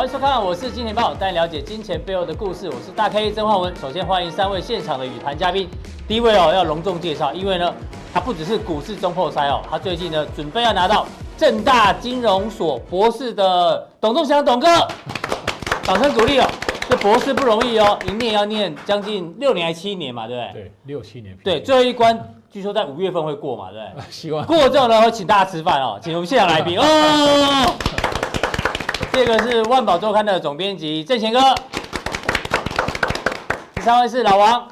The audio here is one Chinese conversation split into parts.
欢迎收看，我是金钱豹，带你了解金钱背后的故事。我是大 K 曾焕文。首先欢迎三位现场的语坛嘉宾。第一位哦，要隆重介绍，因为呢，他不只是股市中破塞哦，他最近呢准备要拿到正大金融所博士的董仲祥董哥，掌声鼓励哦。这博士不容易哦，一念要念将近六年还七年嘛，对不对？对，六七年。对，最后一关据说在五月份会过嘛，对不对？希望过之后呢，会请大家吃饭哦，请我们现场来宾哦。这个是万宝周刊的总编辑郑贤哥，第三位是老王。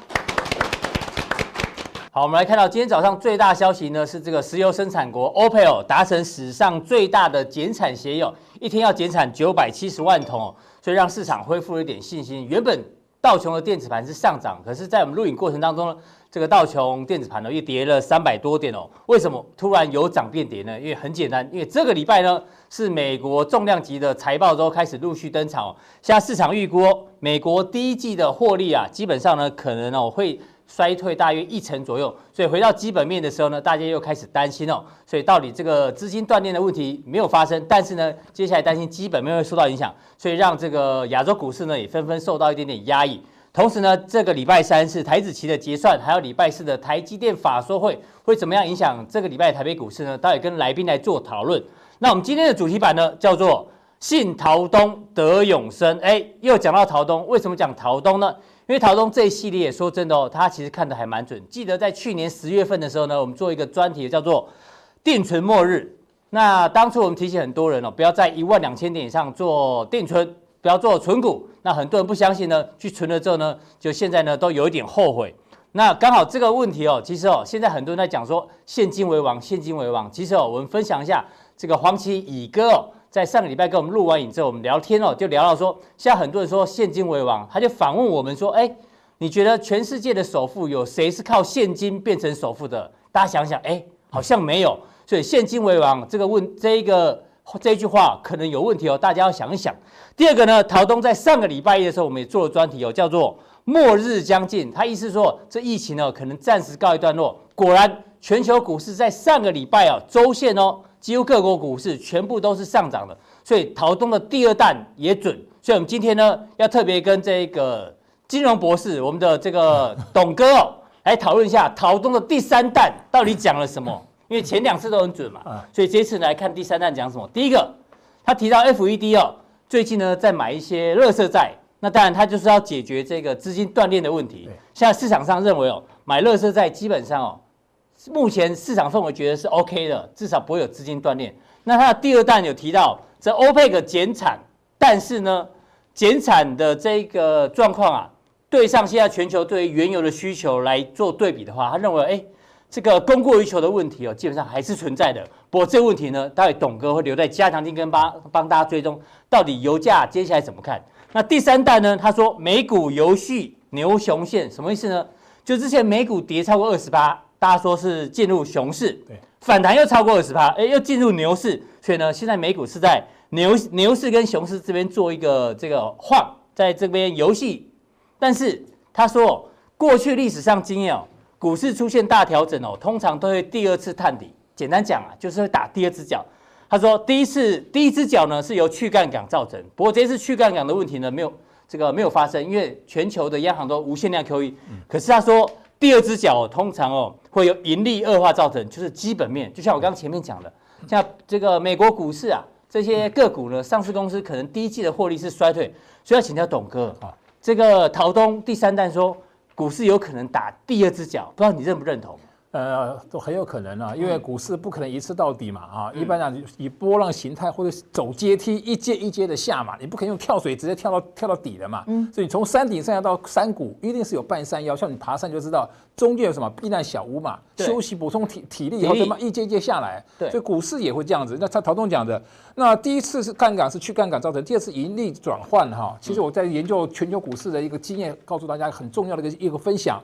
好，我们来看到今天早上最大消息呢，是这个石油生产国 OPEC 达成史上最大的减产协议，一天要减产九百七十万桶，所以让市场恢复了一点信心。原本道琼的电子盘是上涨，可是，在我们录影过程当中呢，这个道琼电子盘呢又跌了三百多点哦。为什么突然由涨变跌呢？因为很简单，因为这个礼拜呢是美国重量级的财报都开始陆续登场哦。现在市场预估美国第一季的获利啊，基本上呢可能哦会衰退大约一成左右。所以回到基本面的时候呢，大家又开始担心哦。所以到底这个资金断裂的问题没有发生，但是呢，接下来担心基本面会受到影响。所以让这个亚洲股市呢也纷纷受到一点点压抑。同时呢，这个礼拜三是台子期的结算，还有礼拜四的台积电法说会，会怎么样影响这个礼拜台北股市呢？待会跟来宾来做讨论。那我们今天的主题版呢，叫做“信陶东得永生”。哎，又讲到陶东，为什么讲陶东呢？因为陶东这一系列，说真的哦，他其实看得还蛮准。记得在去年十月份的时候呢，我们做一个专题，叫做“定存末日”。那当初我们提醒很多人哦，不要在一万两千点以上做定存，不要做存股。那很多人不相信呢，去存了之后呢，就现在呢都有一点后悔。那刚好这个问题哦，其实哦，现在很多人在讲说现金为王，现金为王。其实哦，我们分享一下这个黄奇乙哥哦，在上个礼拜跟我们录完影之后，我们聊天哦，就聊到说，现在很多人说现金为王，他就反问我们说，哎，你觉得全世界的首富有谁是靠现金变成首富的？大家想想，哎，好像没有。所以现金为王这个问这一个这句话可能有问题哦，大家要想一想。第二个呢，陶东在上个礼拜一的时候，我们也做了专题哦，叫做“末日将近”。他意思说，这疫情呢可能暂时告一段落。果然，全球股市在上个礼拜啊，周线哦，几乎各国股市全部都是上涨的。所以陶东的第二弹也准。所以我们今天呢，要特别跟这个金融博士，我们的这个董哥哦，来讨论一下陶东的第三弹到底讲了什么。因为前两次都很准嘛，所以这次来看第三弹讲什么。第一个，他提到 FED 哦，最近呢在买一些垃圾债，那当然他就是要解决这个资金断裂的问题。现在市场上认为哦，买垃圾债基本上哦，目前市场氛围觉得是 OK 的，至少不会有资金断裂。那他的第二弹有提到这 OPEC 减产，但是呢，减产的这个状况啊，对上现在全球对于原油的需求来做对比的话，他认为哎。这个供过于求的问题哦，基本上还是存在的。不过这个问题呢，待会董哥会留在加强金跟帮帮大家追踪，到底油价接下来怎么看？那第三弹呢？他说美股犹系牛熊线，什么意思呢？就之前美股跌超过二十八，大家说是进入熊市，对，反弹又超过二十趴，哎，又进入牛市，所以呢，现在美股是在牛牛市跟熊市这边做一个这个晃，在这边游戏。但是他说，过去历史上经验哦。股市出现大调整哦，通常都会第二次探底。简单讲啊，就是会打第二只脚。他说，第一次第一只脚呢是由去杠杆造成，不过这次去杠杆的问题呢没有这个没有发生，因为全球的央行都无限量 QE。可是他说第二只脚通常哦会有盈利恶化造成，就是基本面，就像我刚刚前面讲的，像这个美国股市啊这些个股呢，上市公司可能第一季的获利是衰退，所以要请教董哥啊，这个陶东第三弹说。股市有可能打第二只脚，不知道你认不认同？呃，都很有可能啊，因为股市不可能一次到底嘛啊，一般讲以波浪形态或者走阶梯，一阶一阶的下嘛，你不可能用跳水直接跳到跳到底的嘛。嗯，所以你从山顶上要到山谷，一定是有半山腰，像你爬山就知道，中间有什么避难小屋嘛，休息补充体体力以后，怎么一阶一阶下来？对，所以股市也会这样子。那他陶东讲的，那第一次是杠杆是去杠杆造成，第二次盈利转换哈。其实我在研究全球股市的一个经验，告诉大家很重要的一个一个分享。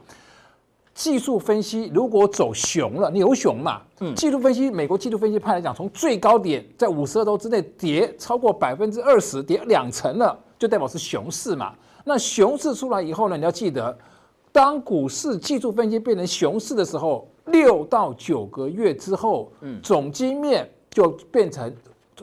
技术分析如果走熊了，牛熊嘛，嗯，技术分析，美国技术分析派来讲，从最高点在五十二周之内跌超过百分之二十，跌两成了，就代表是熊市嘛。那熊市出来以后呢，你要记得，当股市技术分析变成熊市的时候，六到九个月之后，嗯，总经面就变成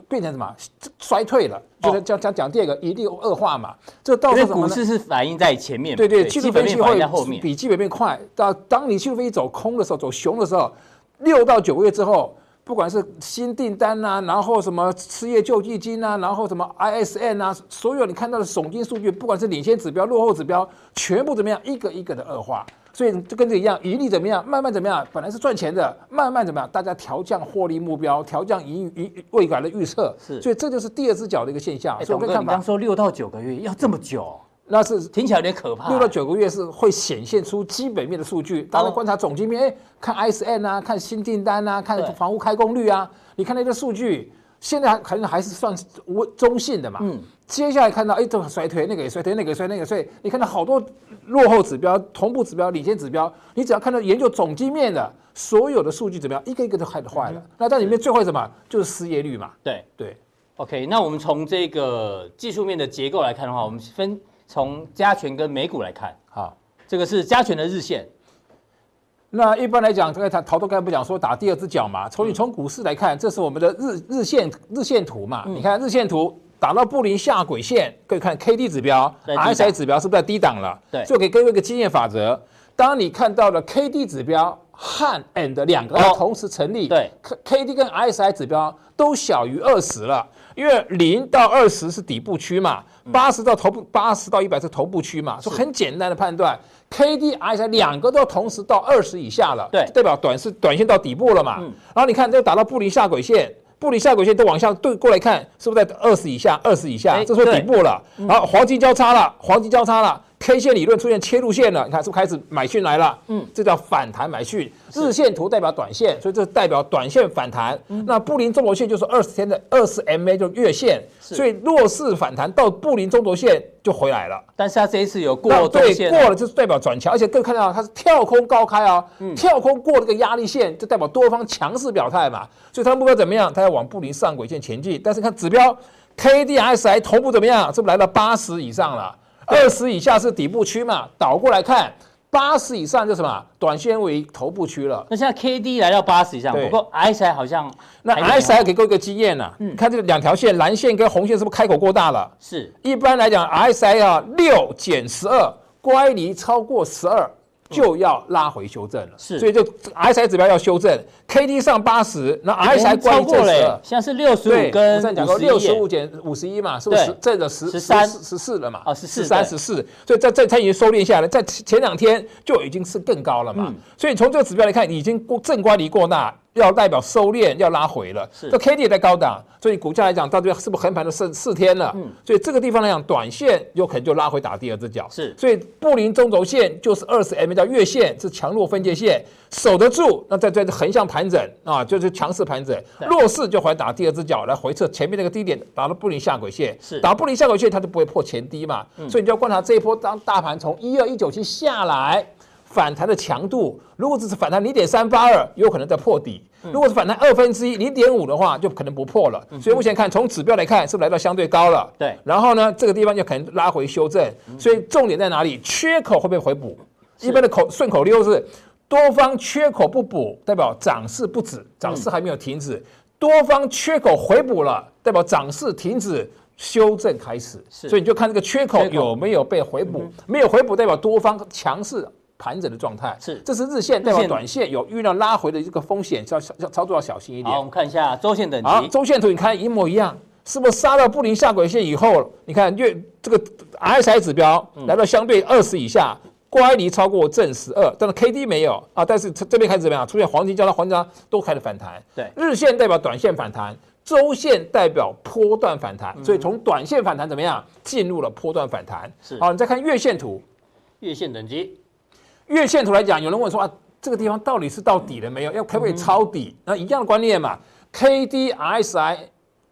变成什么？衰退了，就是讲讲讲第二个一定恶化嘛，这到时候股市是反映在前面，对对，技术分析会后面比基本面快。到当你技术分析走空的时候，走熊的时候，六到九个月之后，不管是新订单呐、啊，然后什么失业救济金啊，然后什么 ISN 啊，所有你看到的耸经数据，不管是领先指标、落后指标，全部怎么样，一个一个的恶化。所以就跟这一样，盈利怎么样？慢慢怎么样？本来是赚钱的，慢慢怎么样？大家调降获利目标，调降盈余未来的预测。是，所以这就是第二只脚的一个现象。欸、所以我刚刚说六到九个月要这么久，那是听起来有点可怕。六到九个月是会显现出基本面的数据，当然观察总经面，哎，看 ISM 啊，看新订单啊，看房屋开工率啊，你看那个数据。现在可能还是算稳中性的嘛，嗯，接下来看到哎，这个衰退，那个也衰退，那个也衰，那个衰，你看到好多落后指标、同步指标、领先指标，你只要看到研究总经面的所有的数据怎么样，一个一个都开始坏了。嗯、那在里面最坏什么？就是失业率嘛。对对，OK，那我们从这个技术面的结构来看的话，我们分从加权跟美股来看，好，这个是加权的日线。那一般来讲，这个陶陶总刚才不讲说打第二只脚嘛？从你从股市来看，这是我们的日日线日线图嘛？嗯、你看日线图打到布林下轨线，可以看 K D 指标，RSI 指标是不是在低档了？对，就给各位一个经验法则：当你看到了 K D 指标和 and 两个同时成立，对，K D 跟 RSI 指标都小于二十了，因为零到二十是底部区嘛，八十到头部八十到一百是头部区嘛，所以很简单的判断。K D R S I 两个都同时到二十以下了，对，代表短是短线到底部了嘛。嗯、然后你看，这打到布林下轨线，布林下轨线都往下对过来看，是不是在二十以下？二十以下，这是底部了。然后黄金交叉了，黄金交叉了。K 线理论出现切入线了，你看是不是开始买讯来了？嗯，这叫反弹买讯。日线图代表短线，所以这代表短线反弹。嗯、那布林中轴线就是二十天的二十 MA 就月线，所以弱势反弹到布林中轴线就回来了。但是它这一次有过对，过了就是代表转强，而且各位看到它是跳空高开啊，嗯、跳空过了个压力线，就代表多方强势表态嘛。所以它的目标怎么样？它要往布林上轨线前进。但是看指标 KDSI 头部怎么样？是不是来到八十以上了？二十以下是底部区嘛？倒过来看，八十以上就什么？短线为头部区了。那现在 K D 来到八十以上，不过 RSI 好像那 RSI 给各位一个经验啊。嗯，看这个两条线，蓝线跟红线是不是开口过大了？是。一般来讲，RSI 啊六减十二，乖离超过十二。就要拉回修正了，是，所以就 RSI 指标要修正，K D 上八十，那 RSI 超过了，现在是六十五跟六十五减五十一嘛，是不是正的十十三。十四了嘛？啊，十四三十四，所以在在它已经收敛下来，在前两天就已经是更高了嘛，所以从这个指标来看，已经过正乖离过大。要代表收敛，要拉回了。是，这 K D 也在高档，所以股价来讲，到这边是不是横盘了四四天了？嗯，所以这个地方来讲，短线有可能就拉回打第二只脚。是，所以布林中轴线就是二十 MA 叫月线，是强弱分界线，守得住，那在在横向盘整啊，就是强势盘整。弱势就回来打第二只脚来回撤前面那个低点，打到布林下轨线。是，打布林下轨线，它就不会破前低嘛。嗯，所以你就要观察这一波，当大盘从一二一九七下来。反弹的强度，如果只是反弹零点三八二，有可能在破底；如果是反弹二分之一零点五的话，就可能不破了。所以目前看，从指标来看，是不是来到相对高了？对。然后呢，这个地方就可能拉回修正。所以重点在哪里？缺口会不会回补？一般的口顺口溜是：多方缺口不补，代表涨势不止，涨势还没有停止；多方缺口回补了，代表涨势停止，修正开始。所以你就看这个缺口有没有被回补，没有回补，代表多方强势。盘整的状态是，这是日线，代表短线有预料拉回的这个风险，要要操作要小心一点。好，我们看一下周线等级。好，周线图你看一模一样，是不是杀到布林下轨线以后，你看月这个 RSI 指标来到相对二十以下，乖离超过正十二，但是 K D 没有啊，但是这边开始怎么样？出现黄金交叉、黄金交叉都开始反弹。对，日线代表短线反弹，周线代表波段反弹，所以从短线反弹怎么样？进入了波段反弹。是，好，你再看月线图，月线等级。月线图来讲，有人问说啊，这个地方到底是到底了没有？要可不可以抄底？那一样的观念嘛，K D S I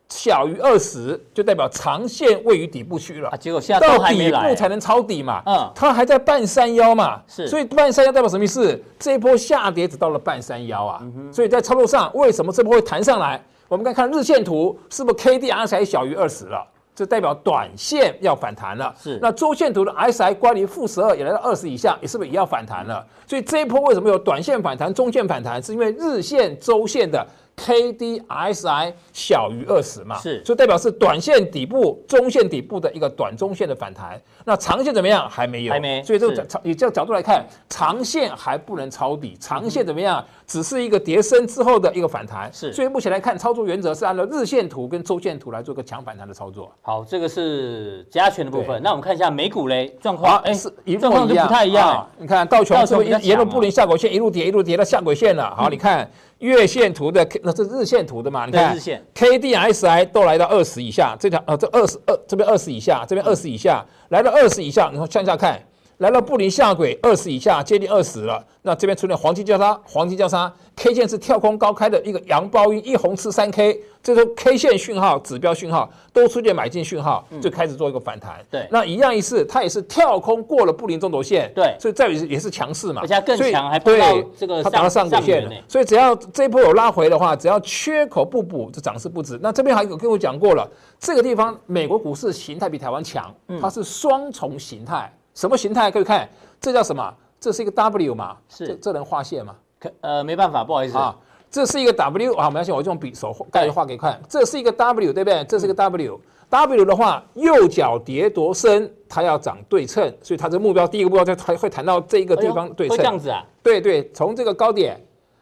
小于二十，就代表长线位于底部区了。啊，结果现在到底部才能抄底嘛。嗯，它还在半山腰嘛。是，所以半山腰代表什么意思？这一波下跌只到了半山腰啊。所以在操作上，为什么这波会弹上来？我们看看日线图，是不是 K D S I 小于二十了？这代表短线要反弹了，是。那周线图的 RSI 乖离负十二也来到二十以下，也是不是也要反弹了？所以这一波为什么有短线反弹、中线反弹？是因为日线、周线的 K D S I 小于二十嘛，是，所以代表是短线底部、中线底部的一个短中线的反弹。那长线怎么样？还没有，还没。所以这个长以这个角度来看，长线还不能抄底，长线怎么样？只是一个跌升之后的一个反弹。是，所以目前来看，操作原则是按照日线图跟周线图来做个强反弹的操作。好，这个是加权的部分。那我们看一下美股嘞状况，哎，是一状况就不太一样。你看道琼是不是沿着布林下轨线一路跌一路跌到下轨线了？好，你看。月线图的 K，那是日线图的嘛？你看，日线 K D S I 都来到二十以下，这条呃，这二十二这边二十以下，这边二十以下，来到二十以下，然后向下看，来到布林下轨二十以下，接近二十了。那这边出现黄金交叉，黄金交叉，K 线是跳空高开的一个阳包阴，一红吃三 K，这时候 K 线讯号、指标讯号都出现买进讯号，就开始做一个反弹。对，那一样一次，它也是跳空过了布林中轴线，对，所以在于也是强势嘛，而且更强，还对这个它达到上轨线了，所以只要这一波有拉回的话，只要缺口不补，这涨势不止。那这边还有跟我讲过了，这个地方美国股市形态比台湾强，它是双重形态，什么形态？各位看，这叫什么？这是一个 W 嘛？是这这能画线吗？可呃没办法，不好意思啊。这是一个 W 啊，没关系，我用笔手盖画给你看。这是一个 W，对不对？这是一个 W。嗯、W 的话，右脚叠多深，它要长对称，所以它这个目标第一个目标就会会谈到这一个地方对称。会这样子啊？对对，从这个高点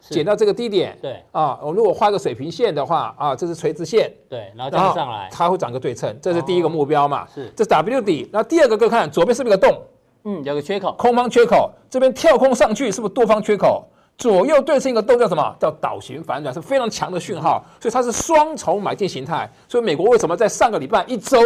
减到这个低点。对啊，我如果画个水平线的话啊，这是垂直线。对，然后这样上来，它会涨个对称，这是第一个目标嘛？哦、是，这是 W 底。那第二个各位看，左边是不是一个洞？嗯，有个缺口，空方缺口，这边跳空上去是不是多方缺口？左右对称一个洞叫什么？叫倒型反转，是非常强的讯号，所以它是双重买进形态。所以美国为什么在上个礼拜一周？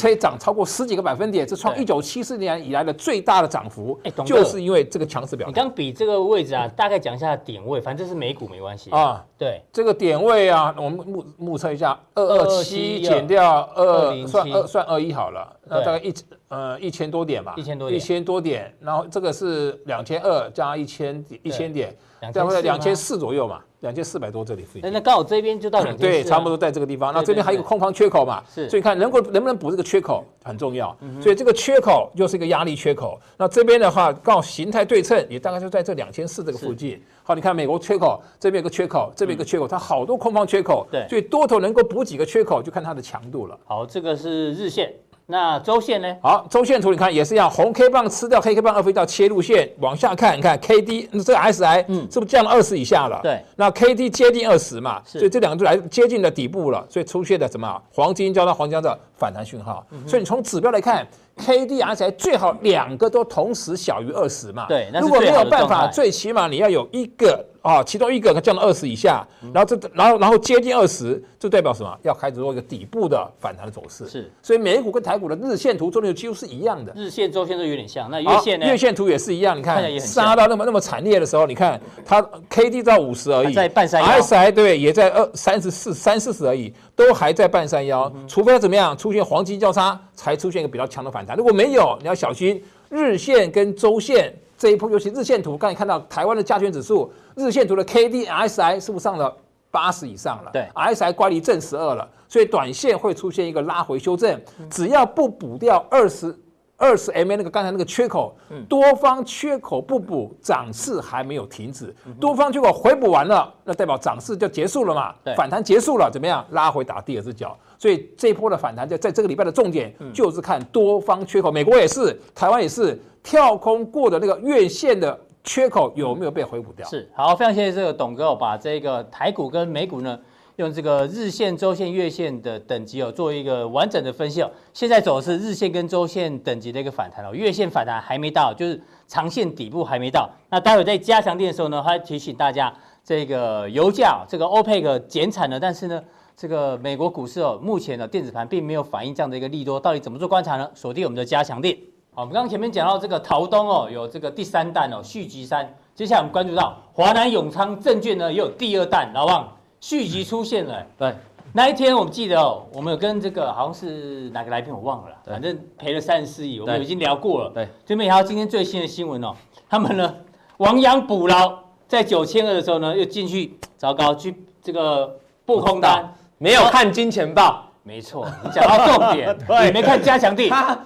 可以涨超过十几个百分点，这创一九七四年以来的最大的涨幅，就是因为这个强势表现。你刚比这个位置啊，大概讲一下点位，反正是美股没关系啊。对，这个点位啊，我们目目测一下，二二七减掉二，算二算二一好了，那大概一呃一千多点吧，一千多点，一千多点，然后这个是两千二加一千一千点，这样会两千四左右嘛。两千四百多这里附近，那刚好这边就到两千四，对，差不多在这个地方。那这边还有一个空方缺口嘛，是，所以看能够能不能补这个缺口很重要。所以这个缺口又是一个压力缺口。那这边的话，刚好形态对称，也大概就在这两千四这个附近。好，你看美国缺口，这边有个缺口，这边有个缺口，它好多空方缺口。对，所以多头能够补几个缺口，就看它的强度了。好，这个是日线。那周线呢？好，周线图你看也是一样，红 K 棒吃掉黑 K 棒二飞到切入线，往下看，你看 K D 这个 S I 嗯是不是降到二十以下了？对，那 K D 接近二十嘛，所以这两个就来接近了底部了，所以出现了什么黄金交叉黄金交叉反弹讯号。嗯、所以你从指标来看，K D S I 最好两个都同时小于二十嘛。对，如果没有办法，最起码你要有一个。啊，其中一个它降到二十以下，然后这然后然后接近二十，就代表什么？要开始做一个底部的反弹的走势。是，所以美股跟台股的日线图、周线图几乎是一样的。日线、周线都有点像。那月线呢？月线图也是一样。你看，杀到那么那么惨烈的时候，你看它 K D 到五十而已，在半山腰。S I 对，也在二三十四、三四十而已，都还在半山腰。除非它怎么样出现黄金交叉，才出现一个比较强的反弹。如果没有，你要小心日线跟周线。这一波，尤其日线图，刚才看到台湾的加权指数，日线图的 K D S I 是不是上了八十以上了？对，S I 乖离正十二了，所以短线会出现一个拉回修正，只要不补掉二十二十 MA 那个刚才那个缺口，多方缺口不补，涨势还没有停止，多方缺口回补完了，那代表涨势就结束了嘛？反弹结束了，怎么样？拉回打第二只脚，所以这一波的反弹就在这个礼拜的重点就是看多方缺口，美国也是，台湾也是。跳空过的那个月线的缺口有没有被回补掉？是，好，非常谢谢这个董哥把这个台股跟美股呢，用这个日线、周线、月线的等级哦，做一个完整的分析哦。现在走的是日线跟周线等级的一个反弹哦，月线反弹还没到，就是长线底部还没到。那待会在加强錠的时候呢，还提醒大家，这个油价这个 OPEC 减产了，但是呢，这个美国股市哦，目前的电子盘并没有反映这样的一个利多，到底怎么做观察呢？锁定我们的加强錠。我们刚刚前面讲到这个陶东哦，有这个第三弹哦，续集三。接下来我们关注到华南永昌证券呢，也有第二弹，老王续集出现了。对，那一天我们记得哦，我们有跟这个好像是哪个来宾我忘了，反正赔了三十四亿，我们已经聊过了。对，对面还有今天最新的新闻哦，他们呢亡羊补牢，在九千二的时候呢又进去，糟糕，去这个布空单，没有看金钱豹。没错，你讲到重点，对。你没看加强地，他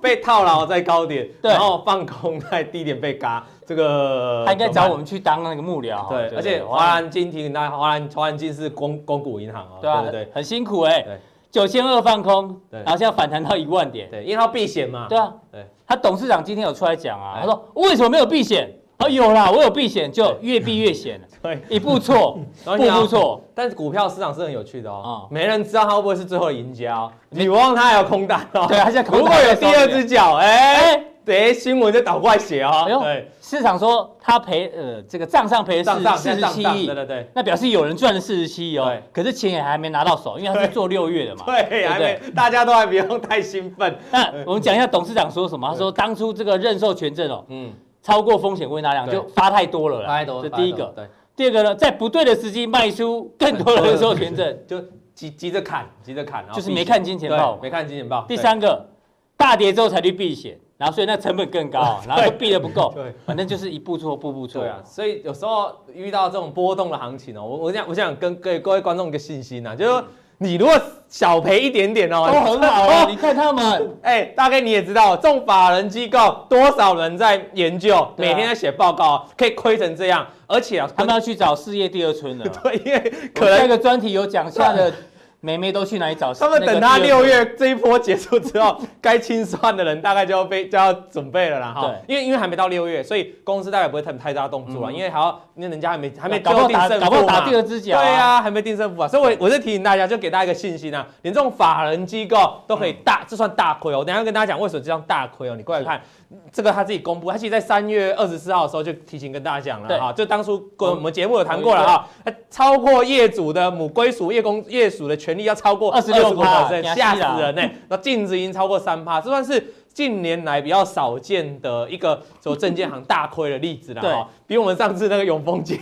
被套牢在高点，对。然后放空在低点被嘎，这个他应该找我们去当那个幕僚。对，而且华南金庭，那华南华南金是公公股银行哦，对对对，很辛苦哎，九千二放空，然后现在反弹到一万点，对，因为他避险嘛，对啊，对，他董事长今天有出来讲啊，他说为什么没有避险？哦，有啦，我有避险，就越避越险，对，一步错，步步错。但是股票市场是很有趣的哦，没人知道他会不会是最后的赢家。你忘他还有空单哦，对，他现在如果有第二只脚，哎，对，新闻就倒过来写哦。对，市场说他赔，呃，这个账上赔四四十七亿，对对对，那表示有人赚了四十七亿哦。可是钱也还没拿到手，因为他是做六月的嘛。对，还没，大家都还不用太兴奋。那我们讲一下董事长说什么？他说当初这个认授权证哦，嗯。超过风险未纳量就发太多了啦，发太多，这第一个。对，第二个呢，在不对的时机卖出更多的认授权证，就急急着砍，急着砍，就是没看金钱报，没看金钱报。第三个，大跌之后才去避险，然后所以那成本更高，然后就避的不够，对，反正就是一步错，步步错。对啊，所以有时候遇到这种波动的行情哦，我我想我想跟各位各位观众一个信心呐，就是说。你如果小赔一点点哦，都很好哦。你看他们，哎，大概你也知道，这种法人机构多少人在研究，每天在写报告，可以亏成这样，而且啊，他们要去找事业第二春了。对，因为可能那个专题有讲下的。妹妹都去哪里找？他们等他六月这一波结束之后，该清算的人大概就要被就要准备了啦哈。对，因为因为还没到六月，所以公司大概不会太太大动作了，因为还要因为人家还没还没搞不定胜。搞不好打第二只脚。对呀，还没定胜负啊，所以我我是提醒大家，就给大家一个信心啊，连这种法人机构都可以大，这算大亏哦。我等下跟大家讲为什么这样大亏哦，你过来看。这个他自己公布，他其实在三月二十四号的时候就提前跟大家讲了哈，就当初跟我们节目有谈过了哈，超过业主的母归属业公业主的权利要超过二十六趴，吓死人呢！那净值已经超过三趴，这算是。近年来比较少见的一个说证券行大亏的例子了哈，比我们上次那个永丰金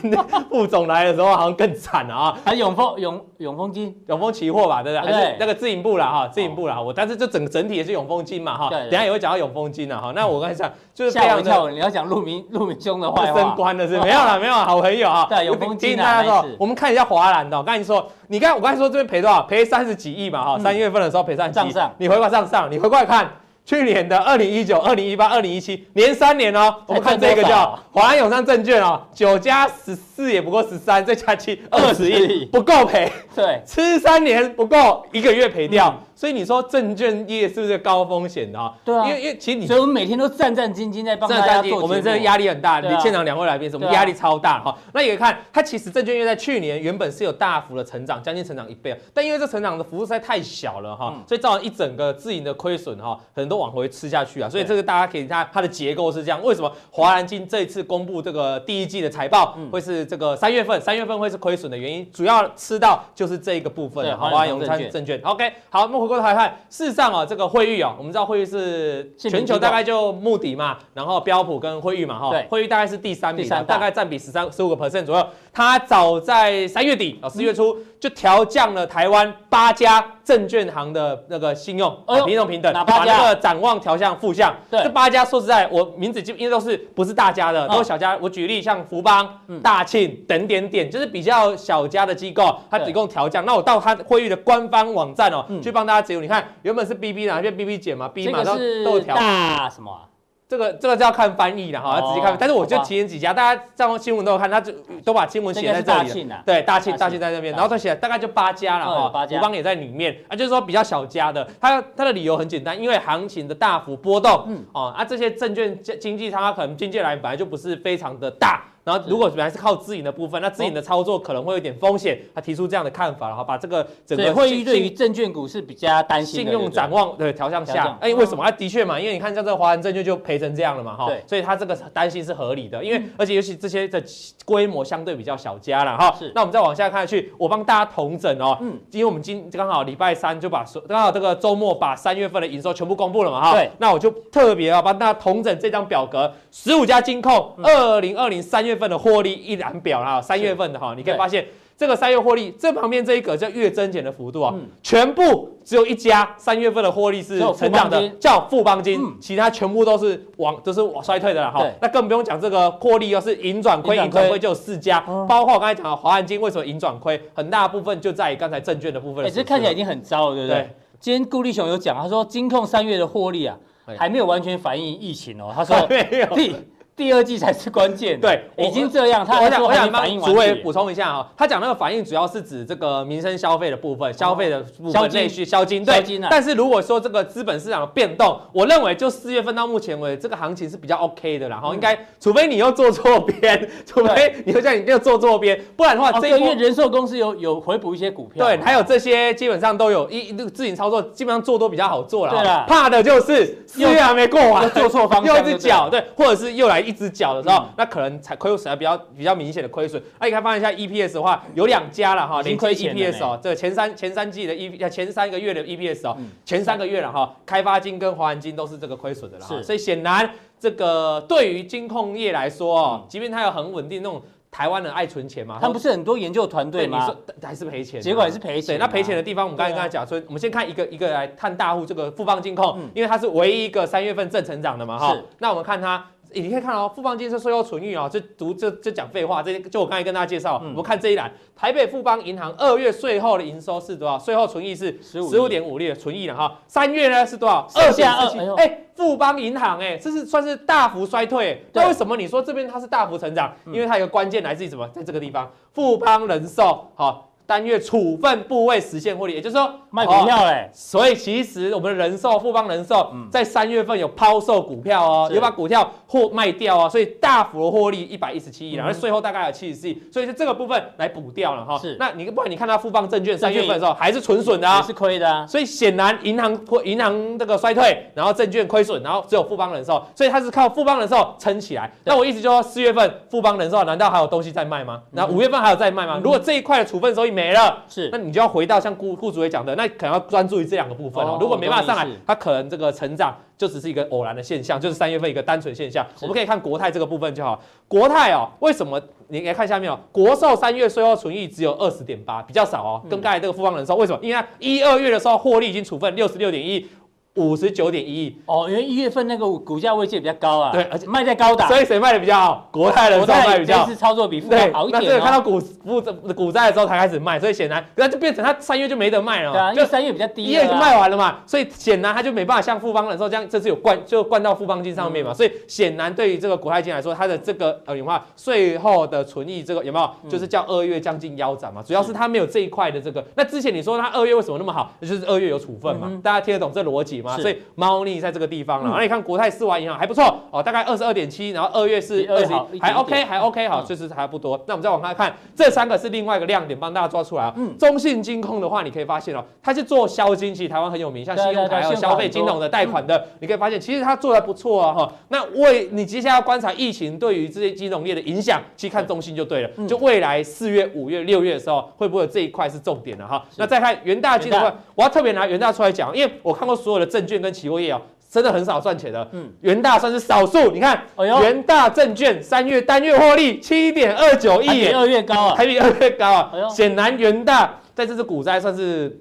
副总来的时候好像更惨了啊！还永丰永永丰金永丰期货吧，对不对？还是那个自营部了哈，自营部了。我但是这整整体也是永丰金嘛哈，等下也会讲到永丰金了哈。那我刚才讲就是吓我一跳，你要讲陆明陆明兄的话，升官的是没有了 没有好朋友啊。对永丰金啊，我们看一下华兰的，我刚才说，你看我刚才说这边赔多少？赔三十几亿嘛哈，三月份的时候赔三十几亿，你回过上上，你回过来看。去年的二零一九、二零一八、二零一七，连三年哦。我们看这个叫华安永商证券哦，九加十四也不过十三，再加七 二十亿，不够赔。对，吃三年不够一个月赔掉。所以你说证券业是不是高风险的哈？对啊，因为因为其实你，所以我们每天都战战兢兢在帮大家做。我们这个压力很大，你现场两位来宾，我们压力超大哈。那也看它其实证券业在去年原本是有大幅的成长，将近成长一倍，但因为这成长的幅度实在太小了哈，所以造成一整个自营的亏损哈，很多往回吃下去啊。所以这个大家可以看它的结构是这样。为什么华南金这一次公布这个第一季的财报会是这个三月份？三月份会是亏损的原因，主要吃到就是这一个部分。华安永昌证券。OK，好，我们回过头来看。事实上啊，这个汇率啊，我们知道汇率是全球大概就穆迪嘛，然后标普跟汇率嘛，哈，汇率大概是第三名，大概占比十三十五个 percent 左右。它早在三月底啊，四月初就调降了台湾八家证券行的那个信用评重评等，把那个展望调向负向。对，这八家说实在，我名字就因为都是不是大家的，都是小家。我举例像福邦、大庆等点点，就是比较小家的机构，它提供调降。那我到它会议的官方网站哦，去帮大家解读。你看。原本是 BB 哪，变 BB 减嘛，B 嘛，都都调大什么？这个这个就要看翻译了哈，要仔细看。但是我就提前几家，大家上新闻都有看，他就都把新闻写在这里。对，大庆大庆在那边，然后他写大概就八家了哈，吴邦也在里面啊，就是说比较小家的。他他的理由很简单，因为行情的大幅波动，嗯哦啊，这些证券经济它可能经济来源本来就不是非常的大。然后，如果本来是靠自营的部分，那自营的操作可能会有点风险。他提出这样的看法，然后把这个整个会议对于证券股是比较担心信用展望对调向下。哎，为什么？啊，的确嘛，因为你看像这个华人证券就赔成这样了嘛，哈。对。所以他这个担心是合理的，因为而且尤其这些的规模相对比较小家了，哈。是。那我们再往下看下去，我帮大家统整哦。嗯。因为我们今刚好礼拜三就把刚好这个周末把三月份的营收全部公布了嘛，哈。对。那我就特别啊帮大家统整这张表格，十五家金控二零二零三月份的获利一。一览表啦，三月份的哈，你可以发现这个三月获利，这旁边这一个叫月增减的幅度啊，全部只有一家三月份的获利是成长的，叫富邦金，其他全部都是往都是往衰退的了哈。那更不用讲这个获利，要是盈转亏，盈转亏就有四家，包括我刚才讲的华安金为什么盈转亏，很大部分就在于刚才证券的部分。哎，这看起来已经很糟了，对不对？今天顾立雄有讲，他说金控三月的获利啊，还没有完全反映疫情哦。他说没有。第二季才是关键。对，已经这样，他我想我想帮主委补充一下啊，他讲那个反应主要是指这个民生消费的部分，消费的部分内需消金。对，但是如果说这个资本市场的变动，我认为就四月份到目前为止，这个行情是比较 OK 的，然后应该除非你又做错边，除非你又像你又做错边，不然的话，这个月人寿公司有有回补一些股票，对，还有这些基本上都有一那个自行操作，基本上做都比较好做了。对了，怕的就是四月还没过完，做错方向，又一只脚，对，或者是又来一只脚的时候。那可能才亏损比较比较明显的亏损。那你看，发现一下 EPS 的话，有两家了哈，零亏 EPS 哦，这个前三前三季的 E 前三个月的 EPS 哦，前三个月了哈，开发金跟华安金都是这个亏损的了哈。所以显然这个对于金控业来说哦，即便它有很稳定那种台湾人爱存钱嘛，他们不是很多研究团队吗？还是赔钱，结果还是赔钱。那赔钱的地方，我们刚才跟他讲说，我们先看一个一个来看大户这个富邦金控，因为它是唯一一个三月份正成长的嘛哈。那我们看它。你可以看哦，富邦金是税后存益啊，就读这这讲废话。这些就我刚才跟大家介绍，嗯、我们看这一栏，台北富邦银行二月税后的营收是多少？税后存益是十五点五六存益了哈。三月呢是多少？二下二七。哎，富邦银行哎，这是算是大幅衰退。那对为什么你说这边它是大幅成长？因为它有个关键来自于什么？在这个地方，富邦人寿好。单月处分部位实现获利，也就是说卖股票嘞。所以其实我们的人寿富邦人寿在三月份有抛售股票哦，有把股票货卖掉哦，所以大幅的获利一百一十七亿，然后税后大概有七十四亿，所以是这个部分来补掉了哈。是，那你不然你看它富邦证券三月份的时候还是纯损的啊，是亏的啊。所以显然银行或银行这个衰退，然后证券亏损，然后只有富邦人寿，所以它是靠富邦人寿撑起来。那我意思就是说四月份富邦人寿难道还有东西在卖吗？那五月份还有在卖吗？如果这一块的处分收益没了，是，那你就要回到像顾顾主委讲的，那可能要专注于这两个部分哦。如果没办法上来，它可能这个成长就只是一个偶然的现象，就是三月份一个单纯现象。我们可以看国泰这个部分就好。国泰哦，为什么？你来看下面哦，国寿三月税后存益只有二十点八，比较少哦，跟刚才这个富邦人寿为什么？因为它一二月的时候获利已经处分六十六点一。五十九点一亿。哦，因为一月份那个股价位阶比较高啊，对，而且卖在高档，所以谁卖的比较好？国泰人寿卖比较好，这次操作比富邦好一点。那这个看到股股股灾的时候才开始卖，所以显然那就变成他三月就没得卖了。对啊，因为三月比较低，一月就卖完了嘛，所以显然他就没办法像富邦人寿这样，这次有灌就灌到富邦金上面嘛，所以显然对于这个国泰金来说，它的这个呃有没有税后的存益这个有没有？就是叫二月将近腰斩嘛，主要是它没有这一块的这个。那之前你说它二月为什么那么好？就是二月有处分嘛，大家听得懂这逻辑吗？所以猫腻。在这个地方了，然后你看国泰世华银行还不错哦，大概二十二点七，然后二月是二十，还 OK 还 OK 好，确实还不多。那我们再往下看，这三个是另外一个亮点，帮大家抓出来啊。中信金控的话，你可以发现哦，它是做消金，其实台湾很有名，像信用卡还有消费金融的贷款的，你可以发现其实它做的不错啊哈。那为你接下来要观察疫情对于这些金融业的影响，去看中信就对了。就未来四月、五月、六月的时候，会不会有这一块是重点的哈？那再看元大金的话，我要特别拿元大出来讲，因为我看过所有的证券跟期货业哦。真的很少赚钱的，嗯，元大算是少数。你看，元大证券三月单月获利七点二九亿，还比二月高啊，还比二月高啊。显然元大在这次股灾算是。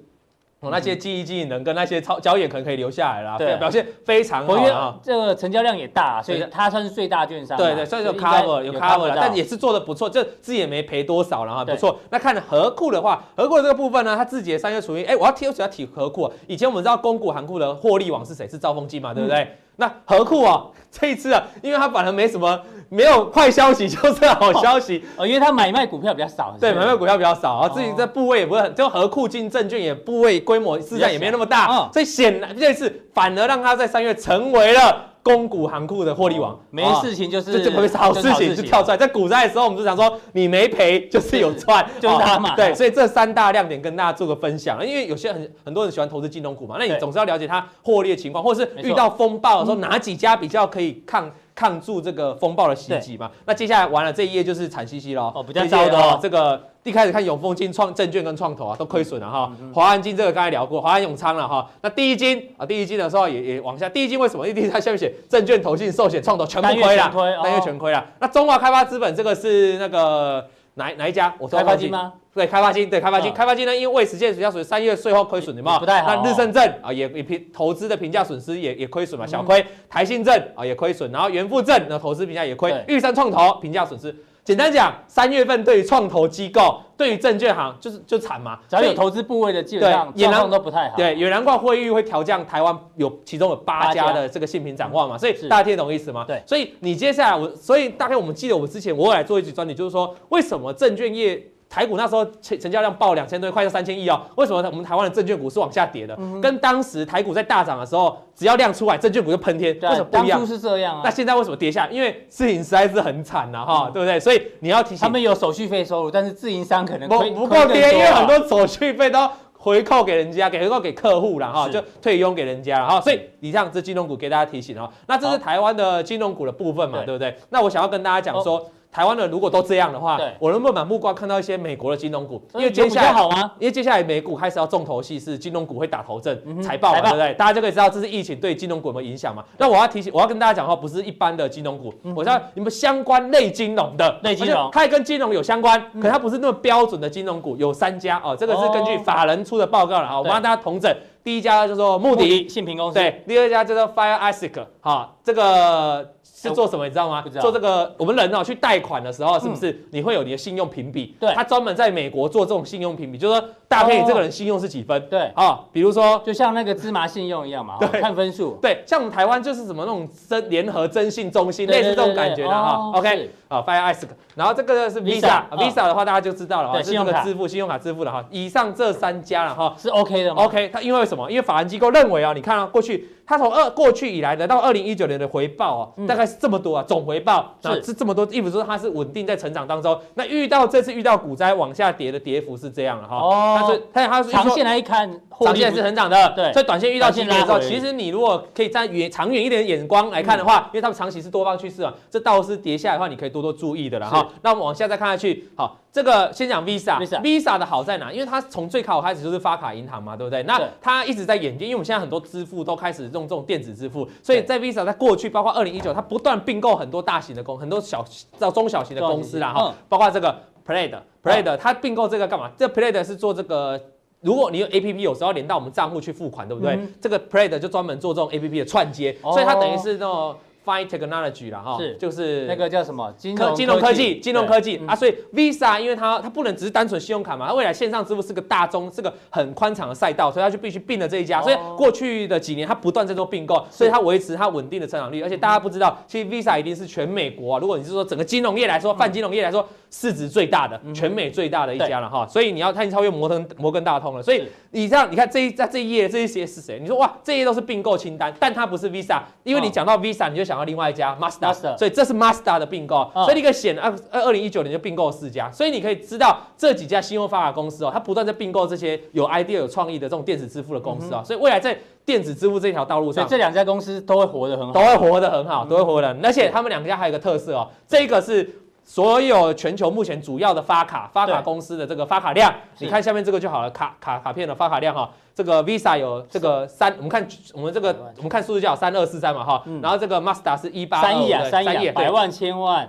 那些记忆技能跟那些超交易可能可以留下来啦，对，表现非常好啊。这个成交量也大，所以它算是最大券商。对对，算是有 cover 有 cover，了但也是做的不错，这自己也没赔多少了哈，不错。那看合库的话，合库的这个部分呢，它自己的三月属于，哎，我要提，我要提合库。以前我们知道公股行库的获利网是谁？是兆丰金嘛，对不对？那何库啊，这一次啊，因为它反而没什么。没有坏消息就是好消息。哦，因为他买卖股票比较少，对，买卖股票比较少啊，自己这部位也不是很，就何库进证券也部位规模市场也没那么大，所以显然这次反而让他在三月成为了公股行库的获利王，没事情就是这就没好事情。就跳出来，在股灾的时候我们就想说你没赔就是有赚，就是他嘛，对，所以这三大亮点跟大家做个分享，因为有些很很多人喜欢投资金融股嘛，那你总是要了解它获利的情况，或者是遇到风暴的时候哪几家比较可以抗。抗住这个风暴的袭击嘛？那接下来完了这一页就是惨兮兮了。哦，比较糟的哦。这个一开始看永丰金、创证券跟创投啊，都亏损了哈。华安金这个刚才聊过，华安永昌了哈。那第一金啊，第一金的时候也也往下。第一金为什么？因为它下面写证券、投信、寿险、创投全部亏了，单月全亏了。那中华开发资本这个是那个哪哪一家？我说开发金吗？对，开发金，对开发金，开发金呢，因为未实现比较属于三月税后亏损，有没有？不太好。那日盛证啊，也也评投资的评价损失也也亏损嘛，小亏。台信证啊也亏损，然后元富证那投资评价也亏。玉山创投评价损失，简单讲，三月份对于创投机构、对于证券行就是就惨嘛，只要有投资部位的，基本上状况都不太好。对，也难怪会议会调降台湾有其中有八家的这个信评展望嘛，所以大家听得懂意思吗？对，所以你接下来我，所以大概我们记得我们之前我有来做一集专题，就是说为什么证券业。台股那时候成成交量爆两千多，快要三千亿哦。为什么我们台湾的证券股是往下跌的？嗯、跟当时台股在大涨的时候，只要量出来，证券股就喷天。对为什么不一样？当初是这样啊。那现在为什么跌下？因为自营实在是很惨呐，哈，对不对？所以你要提醒他们有手续费收入，但是自营商可能不不够跌，因为很多手续费都回扣给人家，给回扣给客户了哈，就退佣给人家了哈。所以以上这金融股给大家提醒哦。那这是台湾的金融股的部分嘛，对不对？那我想要跟大家讲说。台湾的如果都这样的话，我能不能把目光看到一些美国的金融股？因为接下来好吗？因为接下来美股开始要重头戏，是金融股会打头阵，财报嘛，对不对？大家就可以知道这是疫情对金融股有没有影响嘛？那我要提醒，我要跟大家讲的话，不是一般的金融股，我知道你们相关类金融的类金融，它也跟金融有相关，可它不是那么标准的金融股，有三家哦，这个是根据法人出的报告了啊，我帮大家统整。第一家叫做穆迪信评公司，对，第二家叫做 Fire Isaac，哈，这个。是做什么？你知道吗？做这个，我们人哦去贷款的时候，是不是你会有你的信用评比？对，他专门在美国做这种信用评比，就是说搭配你这个人信用是几分？对啊，比如说就像那个芝麻信用一样嘛，对，看分数。对，像我们台湾就是什么那种真联合征信中心，类似这种感觉的哈。OK，啊，Fire Isaac，然后这个是 Visa，Visa 的话大家就知道了哈，是这个支付信用卡支付的哈。以上这三家了哈，是 OK 的吗？OK，它因为什么？因为法人机构认为啊，你看啊，过去。它从二过去以来的到二零一九年的回报哦，大概是这么多啊，总回报是是这么多，意思说它是稳定在成长当中。那遇到这次遇到股灾往下跌的跌幅是这样了哈。哦，但是它它长线来一看，长线是成长的。对，所以短线遇到急跌的时候，其实你如果可以站远长远一点的眼光来看的话，因为他们长期是多方趋势啊，这倒是跌下来的话，你可以多多注意的了哈。那我们往下再看下去，好。这个先讲 Visa，Visa 的好在哪？因为它从最开始就是发卡银行嘛，对不对？那它一直在演进，因为我们现在很多支付都开始用这种电子支付，所以在 Visa 在过去，包括二零一九，它不断并购很多大型的公，很多小到中小型的公司啦，哈，包括这个 Plaid，Plaid，它并购这个干嘛？这 Plaid 是做这个，如果你用 APP，有时候连到我们账户去付款，对不对？这个 Plaid 就专门做这种 APP 的串接，所以它等于是那种。Fine Technology 啦，哈，是。就是那个叫什么？金融金融科技金融科技。啊，所以 Visa 因为它它不能只是单纯信用卡嘛，它未来线上支付是个大宗，是个很宽敞的赛道，所以它就必须并了这一家。所以过去的几年它不断在做并购，所以它维持它稳定的成长率。而且大家不知道，其实 Visa 一定是全美国啊，如果你是说整个金融业来说，泛金融业来说，市值最大的，全美最大的一家了哈。所以你要它已经超越摩根摩根大通了。所以你这样你看这一在这一页这一些是谁？你说哇，这些都是并购清单，但它不是 Visa，因为你讲到 Visa，你就想到另外一家 Master，所以这是 Master 的并购，所以你可以显二二二零一九年就并购四家，所以你可以知道这几家信用发达公司哦，它不断在并购这些有 idea 有创意的这种电子支付的公司啊，所以未来在电子支付这条道路上，这两家公司都会活得很好，都会活得很好，都会活得，而且他们两家还有一个特色哦，这个是所有全球目前主要的发卡发卡公司的这个发卡量，你看下面这个就好了，卡卡卡片的发卡量哈。这个 Visa 有这个三，我们看我们这个我们看数字叫三二四三嘛哈，然后这个 Master 是一八三亿啊，三亿，百万千万，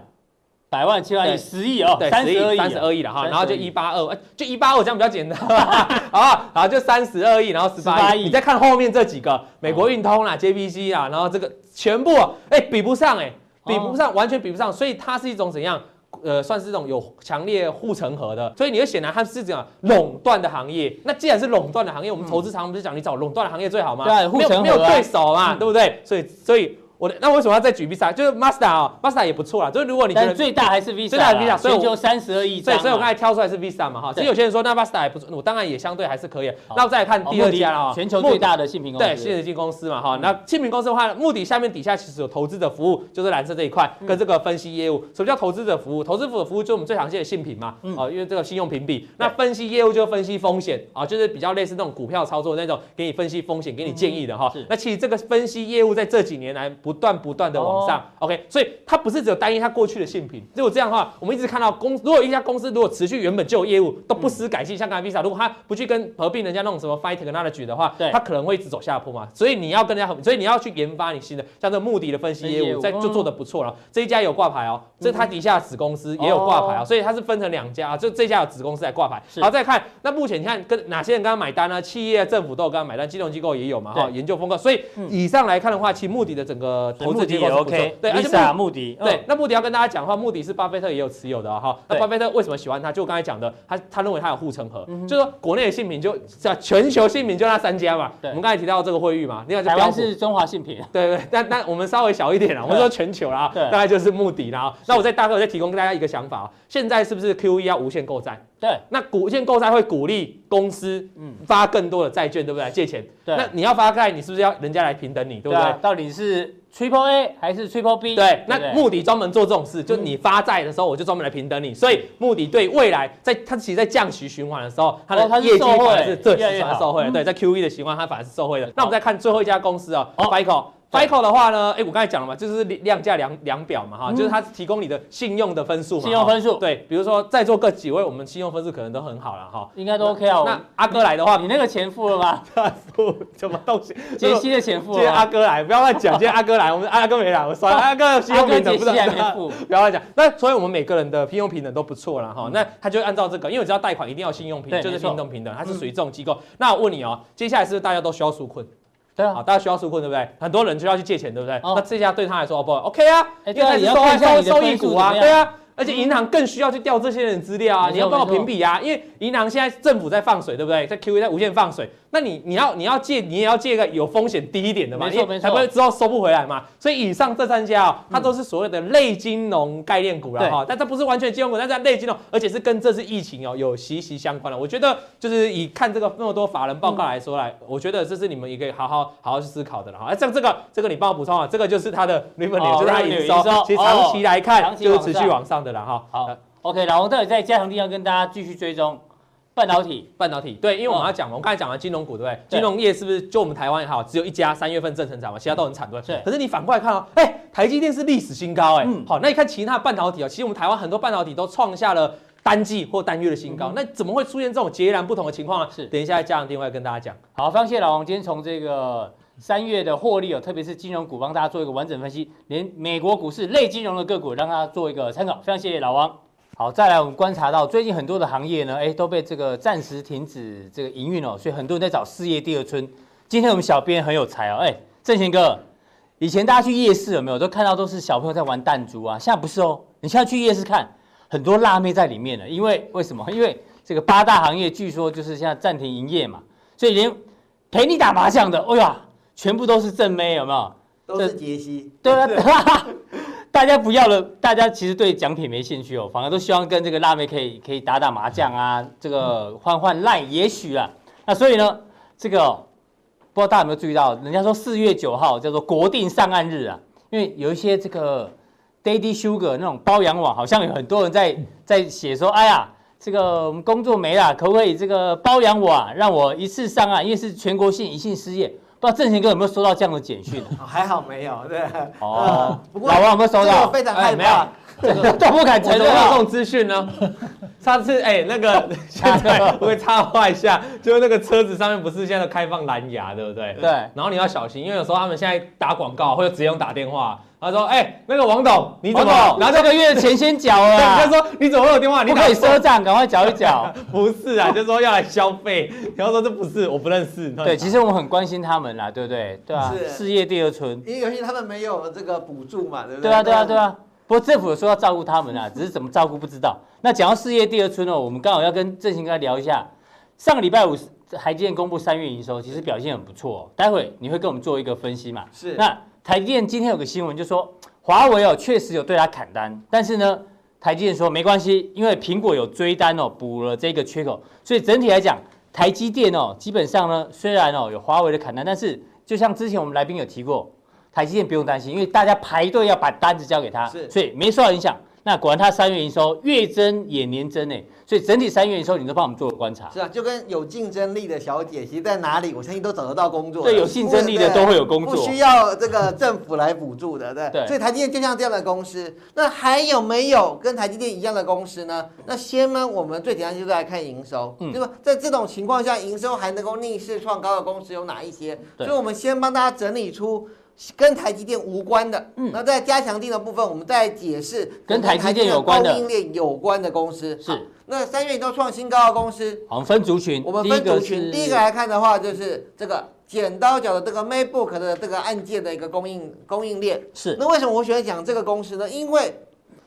百万千万亿，十亿哦，对，十亿三十二亿了哈，然后就一八二，就一八二这样比较简单，好吧，然后就三十二亿，然后十八亿，你再看后面这几个，美国运通啦 JPC 啊，然后这个全部哎比不上哎，比不上，完全比不上，所以它是一种怎样？呃，算是这种有强烈护城河的，所以你会显然它是怎样垄断的行业。那既然是垄断的行业，我们投资常不是讲你找垄断的行业最好吗？对，护城河，没有没有对手嘛，对不对？所以所以。我的那为什么要再举 Visa？就是 Master 啊，Master 也不错啦。就是如果你觉得最大还是 Visa，最大的 Visa，所以全球三十二亿。所以所以我刚才挑出来是 Visa 嘛哈。所以有些人说那 Master 也不错，我当然也相对还是可以。那我再来看第二家了哈，全球最大的信评公司。对，信评公司嘛哈。那信评公司的话，目的下面底下其实有投资者服务，就是蓝色这一块跟这个分析业务。什么叫投资者服务？投资者服务就是我们最常见的信评嘛。哦，因为这个信用评比。那分析业务就分析风险啊，就是比较类似那种股票操作那种，给你分析风险，给你建议的哈。那其实这个分析业务在这几年来不断不断的往上。OK。所以它不是只有单一它过去的性品，如果这样的话，我们一直看到公，如果一家公司如果持续原本就有业务都不思改进，像刚才 Visa，如果它不去跟合并人家那种什么 Fight Technology 的话，对，它可能会一直走下坡嘛。所以你要跟人家合，所以你要去研发你新的，像这个穆迪的分析业务，在就做的不错了。这一家有挂牌哦，这它底下子公司也有挂牌啊，所以它是分成两家啊，就这家有子公司来挂牌。好，再看那目前你看跟哪些人刚刚买单呢？企业、政府都有刚刚买单，金融机构也有嘛哈，研究风格。所以以上来看的话，其实穆迪的整个个投资结果也 OK，对，而且穆迪，对，那穆迪要跟大家讲的话，穆迪是巴菲特也有持有的哈。那巴菲特为什么喜欢他？就我刚才讲的，他他认为他有护城河，就是说国内的信品就全球信品就那三家嘛。我们刚才提到这个惠誉嘛，另外台湾是中华信品，对对，但但我们稍微小一点啦，我们说全球啦，大概就是穆迪啦。那我在大概我再提供给大家一个想法啊，现在是不是 QE 要无限购债？对，那无限购债会鼓励公司发更多的债券，对不对？借钱。对，那你要发债，你是不是要人家来平等你，对不对？到底是 Triple A 还是 Triple B？对，那穆迪专门做这种事，就你发债的时候，我就专门来平等你。所以穆迪对未来，在它其实在降息循环的时候，它的业绩反而是这反而受惠。对，在 QE 的循环，它反而是受惠的。那我们再看最后一家公司啊，FICO。FICO 的话呢，哎，我刚才讲了嘛，就是量价量量表嘛，哈，就是它提供你的信用的分数嘛。信用分数。对，比如说在座各几位，我们信用分数可能都很好了，哈，应该都 OK 啊。那阿哥来的话，你那个钱付了吗？付 什么东西？杰西的钱付了。今天阿哥来，不要乱讲。今天阿哥来，我们阿哥没来，我算了。阿哥信用平等不还没付，不要乱讲。那所以我们每个人的信用平等都不错了，哈。那他就按照这个，因为我知道贷款一定要信用平等，就是信用平等，它是属于这种机构。那我问你哦，接下来是不是大家都需要纾困？对啊，大家需要纾困，对不对？很多人就要去借钱，对不对？那这下对他来说，不 OK 啊，因为收收收益股啊，对啊。而且银行更需要去调这些人资料啊，你要帮我评比啊，因为银行现在政府在放水，对不对？在 QE 在无限放水。那你你要你要借你也要借一个有风险低一点的嘛，没错没错，才不会之后收不回来嘛。所以以上这三家哦，它都是所谓的类金融概念股了哈，但这不是完全金融股，但是类金融，而且是跟这次疫情哦有息息相关的。我觉得就是以看这个那么多法人报告来说来，我觉得这是你们也可以好好好好去思考的了哈。哎，像这个这个你帮我补充啊，这个就是它的 revenue，就是它营收，其实长期来看就是持续往上的了哈。好，OK，老王到底在加强地方跟大家继续追踪。半导体，半导体，对，因为我们要讲嘛，我们刚才讲了金融股，对不对？金融业是不是就我们台湾也好，只有一家三月份正成长嘛，其他都很惨，对不对？可是你反过来看哦，哎，台积电是历史新高，哎，好，那你看其他半导体哦，其实我们台湾很多半导体都创下了单季或单月的新高，那怎么会出现这种截然不同的情况呢？是，等一下加强錠会跟大家讲。好，非常谢谢老王，今天从这个三月的获利哦，特别是金融股，帮大家做一个完整分析，连美国股市类金融的个股，让大家做一个参考。非常谢谢老王。好，再来我们观察到最近很多的行业呢，哎，都被这个暂时停止这个营运哦，所以很多人在找事业第二春。今天我们小编很有才哦，哎，正贤哥，以前大家去夜市有没有都看到都是小朋友在玩弹珠啊？现在不是哦，你现在去夜市看，很多辣妹在里面了。因为为什么？因为这个八大行业据说就是现在暂停营业嘛，所以连陪你打麻将的，哎呀，全部都是正妹，有没有？都是杰西。对啊。大家不要了，大家其实对奖品没兴趣哦，反而都希望跟这个辣妹可以可以打打麻将啊，这个换换赖也许啊。那所以呢，这个不知道大家有没有注意到，人家说四月九号叫做国定上岸日啊，因为有一些这个 Daddy Sugar 那种包养网，好像有很多人在在写说，哎呀，这个我们工作没了，可不可以这个包养我啊，让我一次上岸，因为是全国性一性失业。不知道正贤哥有没有收到这样的简讯？还好没有，对。哦，不过老王有没有收到？非常害怕，这个 都不敢承认。有这种资讯呢？上次哎，那个 现在我会插话一下，就是那个车子上面不是现在开放蓝牙，对不对？对。然后你要小心，因为有时候他们现在打广告或者直接用打电话。他说：“哎，那个王董，你怎么拿这个月的钱先缴了？”他说：“你怎么会有电话？你可以赊账，赶快缴一缴。”不是啊，就是说要来消费。然后说这不是，我不认识。对，其实我们很关心他们啦，对不对？对啊，事业第二春。因为有些他们没有这个补助嘛，对不对？对啊，对啊，对啊。不过政府有说要照顾他们啊，只是怎么照顾不知道。那讲到事业第二春哦，我们刚好要跟正兴哥聊一下。上个礼拜五，台积电公布三月营收，其实表现很不错哦。待会你会跟我们做一个分析嘛？是。那台积电今天有个新闻，就说。华为哦，确实有对他砍单，但是呢，台积电说没关系，因为苹果有追单哦，补了这个缺口，所以整体来讲，台积电哦，基本上呢，虽然哦有华为的砍单，但是就像之前我们来宾有提过，台积电不用担心，因为大家排队要把单子交给他，是所以没受到影响。那果然它三月营收月增也年增诶，所以整体三月营收你都帮我们做了观察。是啊，就跟有竞争力的小姐，其实在哪里，我相信都找得到工作。对，有竞争力的都会有工作，不需要这个政府来补助的，对。对。所以台积电就像这样的公司，那还有没有跟台积电一样的公司呢？那先呢，我们最简单就是来看营收，嗯，对吧？在这种情况下，营收还能够逆势创高的公司有哪一些？所以我们先帮大家整理出。跟台积电无关的，嗯，那在加强定的部分，我们再解释跟台积电有关的供应链有关的公司。是，那三月都创新高的公司，我们分族群，我们分族群。第一个来看的话，就是这个剪刀脚的这个 MacBook 的这个按键的一个供应供应链。是。那为什么我喜欢讲这个公司呢？因为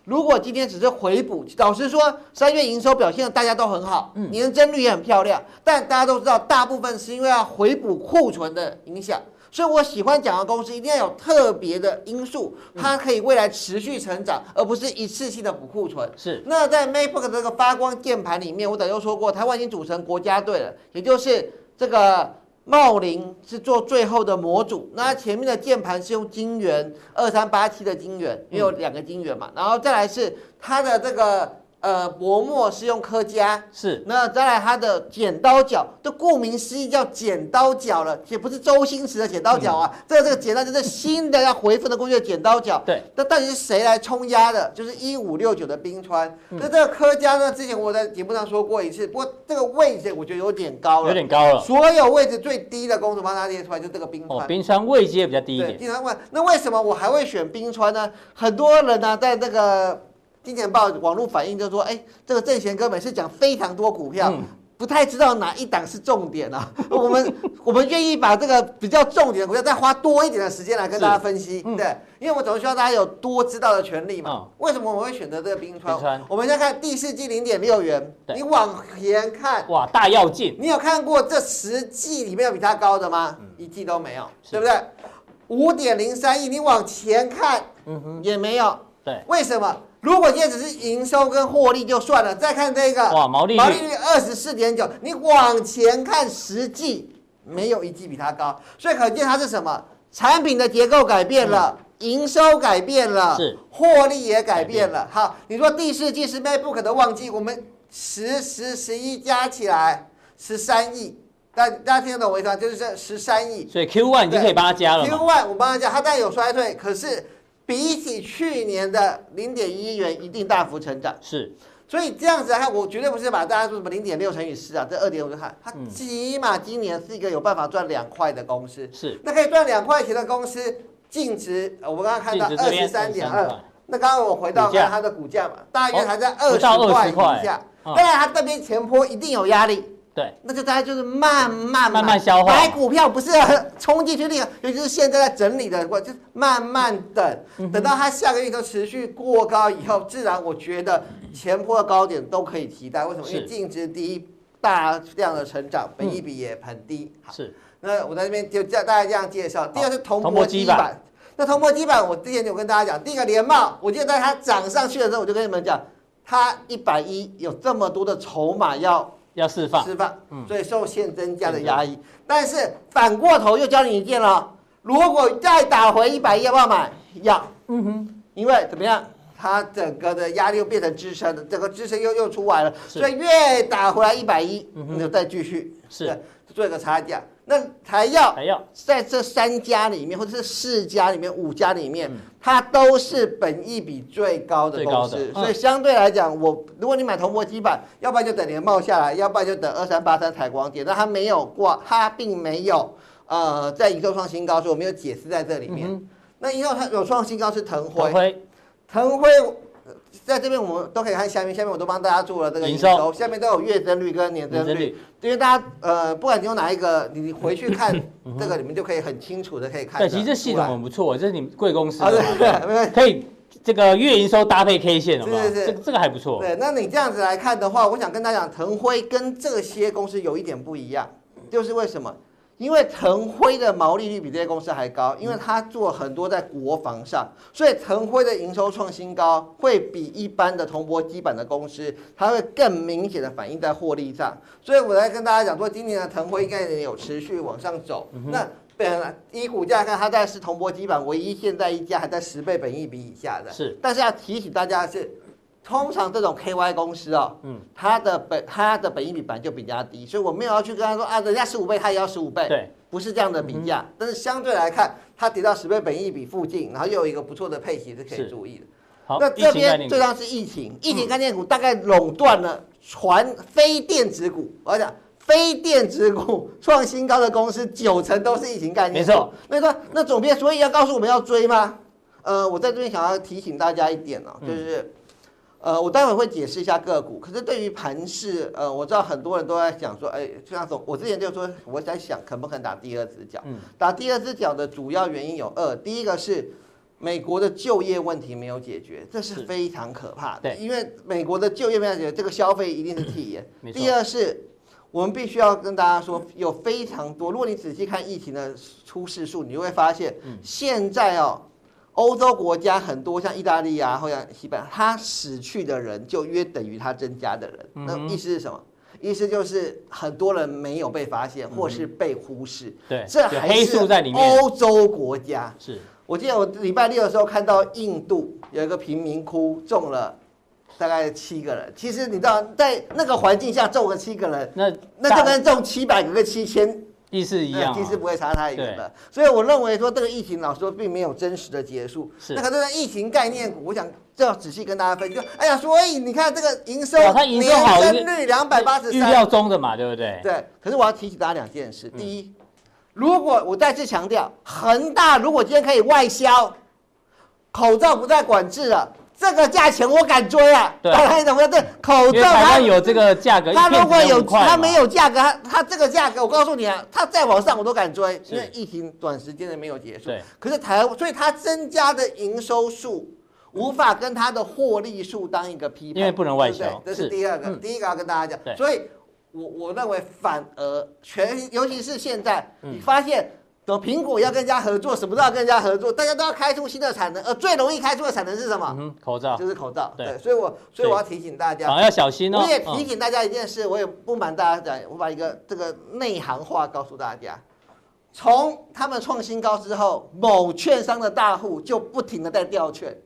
如果今天只是回补，老实说，三月营收表现的大家都很好，嗯年增率也很漂亮，但大家都知道，大部分是因为要回补库存的影响。所以我喜欢讲的公司一定要有特别的因素，它可以未来持续成长，而不是一次性的补库存。是。那在 MacBook 的这个发光键盘里面，我早就说过，台湾已经组成国家队了，也就是这个。茂林是做最后的模组，那前面的键盘是用晶圆二三八七的晶圆，因为有两个晶圆嘛，然后再来是它的这个。呃，薄膜是用科家，是。那再来它的剪刀脚，就顾名思义叫剪刀脚了，也不是周星驰的剪刀脚啊。嗯、这个这个剪刀就是新的要回复的工具的剪刀脚。对。那到底是谁来冲压的？就是一五六九的冰川。那、嗯、这个科家呢？之前我在节目上说过一次，不过这个位置我觉得有点高了，有点高了。所有位置最低的公主帮他列出来，就这个冰川。哦，冰川位阶比较低一点。经常问，那为什么我还会选冰川呢？很多人呢、啊，在那个。金钱报网络反映就是说，哎，这个正贤哥每次讲非常多股票，嗯、不太知道哪一档是重点啊。我们我们愿意把这个比较重点的股票再花多一点的时间来跟大家分析，嗯、对，因为我总是希望大家有多知道的权利嘛。嗯、为什么我们会选择这个冰川？我们先看第四季零点六元，你往前看，哇，大跃进！你有看过这十季里面有比它高的吗？嗯、一季都没有，是对不对？五点零三亿，你往前看，嗯哼，也没有。对，为什么？如果今天只是营收跟获利就算了，再看这个哇，毛利率毛利率二十四点九，你往前看十季，没有一季比它高，所以可见它是什么？产品的结构改变了，营收改变了，是获利也改变了。好，你说第四季是 MacBook 的旺季，我们十十十一加起来十三亿，大大家听得懂我意思吗？就是这十三亿。所以 Q one 已经可以帮他加了。Q one 我帮他加，它当然有衰退，可是。比起去年的零点一亿元，一定大幅成长。是，所以这样子来看，我绝对不是把大家说什么零点六乘以四啊，这二点五就看，它起码今年是一个有办法赚两块的公司。是，那可以赚两块钱的公司，净值我们刚刚看到二十三点二。那刚刚我回到看它的股价嘛，大约还在二十块以下。当然，它这边前坡一定有压力。对，那就大家就是慢慢慢慢消化。买股票不是冲进去那个，尤其是现在在整理的，我就慢慢等，等到它下个月都持续过高以后，自然我觉得前波的高点都可以期待。为什么？因为净值低，大量的成长，本益比也很低。是。那我在这边就叫大家这样介绍。第二是铜箔基板。那铜箔基板，我之前就跟大家讲，第一个联茂，我记得在它涨上去的时候，我就跟你们讲，它一百一有这么多的筹码要。要释放，释放，所以受限增加的压抑。嗯、但是反过头又教你一件了，如果再打回一百一，要不要买？要。嗯哼，因为怎么样？它整个的压力又变成支撑了，整个支撑又又出来了，所以越打回来一百一，你就再继续是做一个差价。那台燿，台燿在这三家里面，或者是四家里面、五家里面，它都是本益比最高的公司，所以相对来讲，我如果你买铜箔基板，要不然就等联茂下来，要不然就等二三八三采光点，但它没有挂，它并没有呃在营收创新高，所以我没有解释在这里面。那营收它有创新高是腾辉，腾辉。在这边我们都可以看下面，下面我都帮大家做了这个营收，下面都有月增率跟年增率，因为大家呃，不管你用哪一个，你回去看 这个，你们就可以很清楚的可以看。对，其实这系统很不错，这是你们贵公司，对对，可以这个月营收搭配 K 线，是是是，这个还不错。对，那你这样子来看的话，我想跟大家讲，腾辉跟这些公司有一点不一样，就是为什么？因为腾辉的毛利率比这些公司还高，因为它做很多在国防上，所以腾辉的营收创新高，会比一般的铜箔基板的公司，它会更明显的反映在获利上。所以我来跟大家讲说，今年的腾辉应该也有持续往上走。那本以股价看，它在是铜箔基板唯一现在一家还在十倍本益比以下的。是，但是要提醒大家的是。通常这种 KY 公司哦，嗯，它的本它的本益比本来就比较低，所以我没有要去跟他说啊，人家十五倍，他也要十五倍，对，不是这样的比价。嗯、但是相对来看，它跌到十倍本益比附近，然后又有一个不错的配息是可以注意的。好，那这边最重要是疫情，疫情概念股大概垄断了传非电子股，我要讲非电子股创新高的公司九成都是疫情概念股。没错，那个那总编，所以要告诉我们要追吗？呃，我在这边想要提醒大家一点哦，就是。呃，我待会会解释一下个股。可是对于盘势，呃，我知道很多人都在讲说，哎，就像总，我之前就说我在想，肯不肯打第二只脚？嗯，打第二只脚的主要原因有二，第一个是美国的就业问题没有解决，这是非常可怕的。对，因为美国的就业没有解决，这个消费一定是递延。第二是，我们必须要跟大家说，有非常多，如果你仔细看疫情的出事数，你就会发现，现在哦。欧洲国家很多，像意大利啊，或者西班牙，他死去的人就约等于他增加的人。那意思是什么？意思就是很多人没有被发现，或是被忽视。对，这还是欧洲国家。是，我记得我礼拜六的时候看到印度有一个贫民窟中了大概七个人。其实你知道，在那个环境下中了七个人，那那就跟中七百个跟七千。意思一样，其实不会差太远的，所以我认为说这个疫情老实说并没有真实的结束。是，那可是疫情概念股，我想就要仔细跟大家分析。就哎呀，所以你看这个营收，它营收好，年增率两百八十三，预料中的嘛，对不对？对。可是我要提醒大家两件事：第一，如果我再次强调，恒大如果今天可以外销，口罩不再管制了。这个价钱我敢追啊！对，你懂不懂？这口罩它有这个价格，它如果有它没有价格，它它这个价格，我告诉你啊，它再往上我都敢追，因为疫情短时间内没有结束。对，可是台湾，所以它增加的营收数无法跟它的获利数当一个匹配，因为不能外销。这是第二个，第一个要跟大家讲。所以我我认为反而全，尤其是现在，你发现。说苹果要跟人家合作，什么都要跟人家合作，大家都要开出新的产能，而最容易开出的产能是什么？嗯，口罩，就是口罩。对，对，所以我所以我要提醒大家，要小心哦。我也提醒大家一件事，我也不瞒大家讲，我把一个这个内行话告诉大家：从他们创新高之后，某券商的大户就不停的在掉券，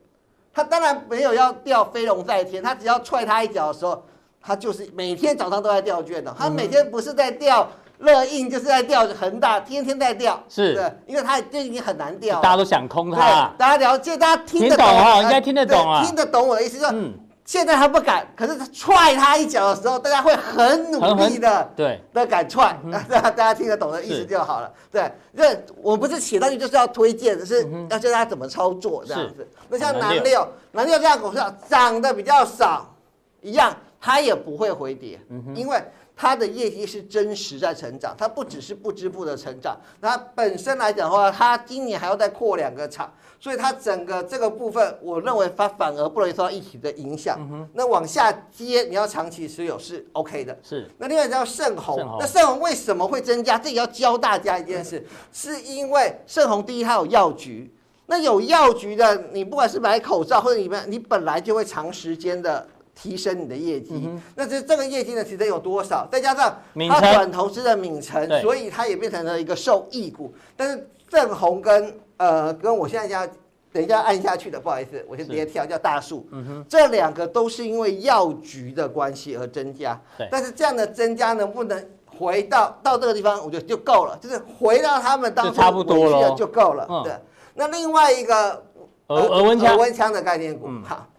他当然没有要掉飞龙在天，他只要踹他一脚的时候，他就是每天早上都在掉券的，他每天不是在调。乐印就是在钓恒大，天天在钓，是。对，因为它就已经很难钓，大家都想空它。大家了解，大家听得懂啊？应该听得懂啊，听得懂我的意思，就是嗯，现在他不敢，可是他踹他一脚的时候，大家会很努力的，对，的敢踹，大家 大家听得懂的意思就好了。对，因为我不是写上去就是要推荐，是要教大家怎么操作这样子。那像南六，南六这样股票涨得比较少，一样，它也不会回跌，因为。它的业绩是真实在成长，它不只是不织布的成长，那本身来讲的话，它今年还要再扩两个厂，所以它整个这个部分，我认为它反而不容易受到疫情的影响。嗯、那往下接，你要长期持有是 OK 的。是。那另外叫盛虹，盛虹那盛虹为什么会增加？这也要教大家一件事，嗯、是因为盛虹第一它有药局，那有药局的，你不管是买口罩或者你们，你本来就会长时间的。提升你的业绩，嗯、那这这个业绩呢，其实有多少？再加上它转投资的敏成，所以它也变成了一个受益股。但是正红跟呃跟我现在要等一下按下去的，不好意思，我先直接跳叫大树。嗯哼，这两个都是因为药局的关系而增加。对，但是这样的增加能不能回到到这个地方，我觉得就够了，就是回到他们当初差不多了。就够了。嗯、对，那另外一个额额温枪，额温枪的概念股，好、嗯。